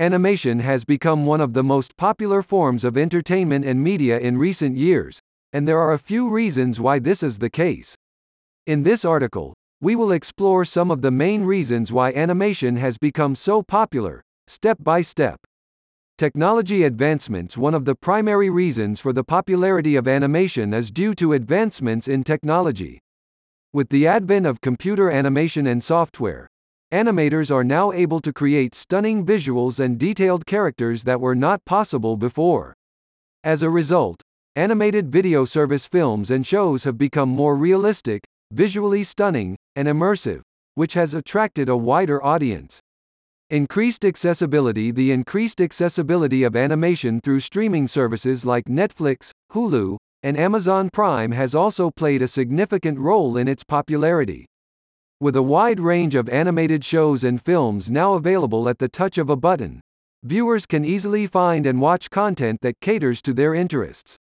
Animation has become one of the most popular forms of entertainment and media in recent years, and there are a few reasons why this is the case. In this article, we will explore some of the main reasons why animation has become so popular, step by step. Technology advancements One of the primary reasons for the popularity of animation is due to advancements in technology. With the advent of computer animation and software, animators are now able to create stunning visuals and detailed characters that were not possible before. As a result, animated video service films and shows have become more realistic, visually stunning, and immersive, which has attracted a wider audience. Increased accessibility The increased accessibility of animation through streaming services like Netflix, Hulu, and Amazon Prime has also played a significant role in its popularity. With a wide range of animated shows and films now available at the touch of a button, viewers can easily find and watch content that caters to their interests.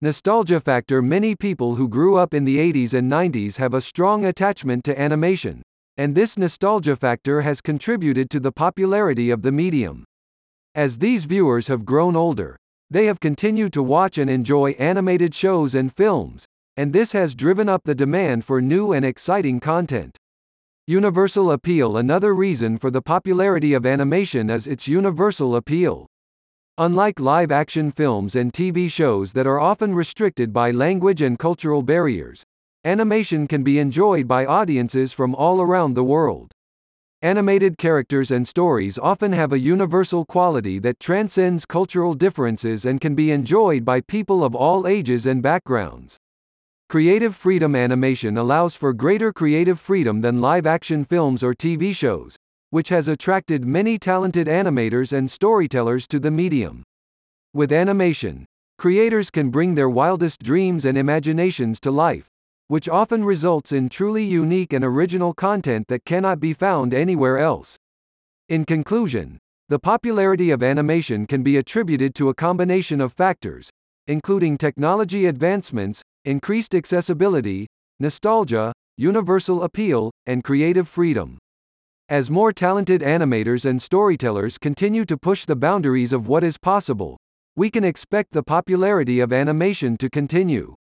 Nostalgia factor Many people who grew up in the 80s and 90s have a strong attachment to animation, and this nostalgia factor has contributed to the popularity of the medium. As these viewers have grown older, they have continued to watch and enjoy animated shows and films, and this has driven up the demand for new and exciting content. Universal appeal Another reason for the popularity of animation is its universal appeal. Unlike live action films and TV shows that are often restricted by language and cultural barriers, Animation can be enjoyed by audiences from all around the world. Animated characters and stories often have a universal quality that transcends cultural differences and can be enjoyed by people of all ages and backgrounds. Creative freedom animation allows for greater creative freedom than live action films or TV shows, which has attracted many talented animators and storytellers to the medium. With animation, creators can bring their wildest dreams and imaginations to life, which often results in truly unique and original content that cannot be found anywhere else. In conclusion, the popularity of animation can be attributed to a combination of factors, including technology advancements, increased accessibility, nostalgia, universal appeal, and creative freedom. As more talented animators and storytellers continue to push the boundaries of what is possible, we can expect the popularity of animation to continue.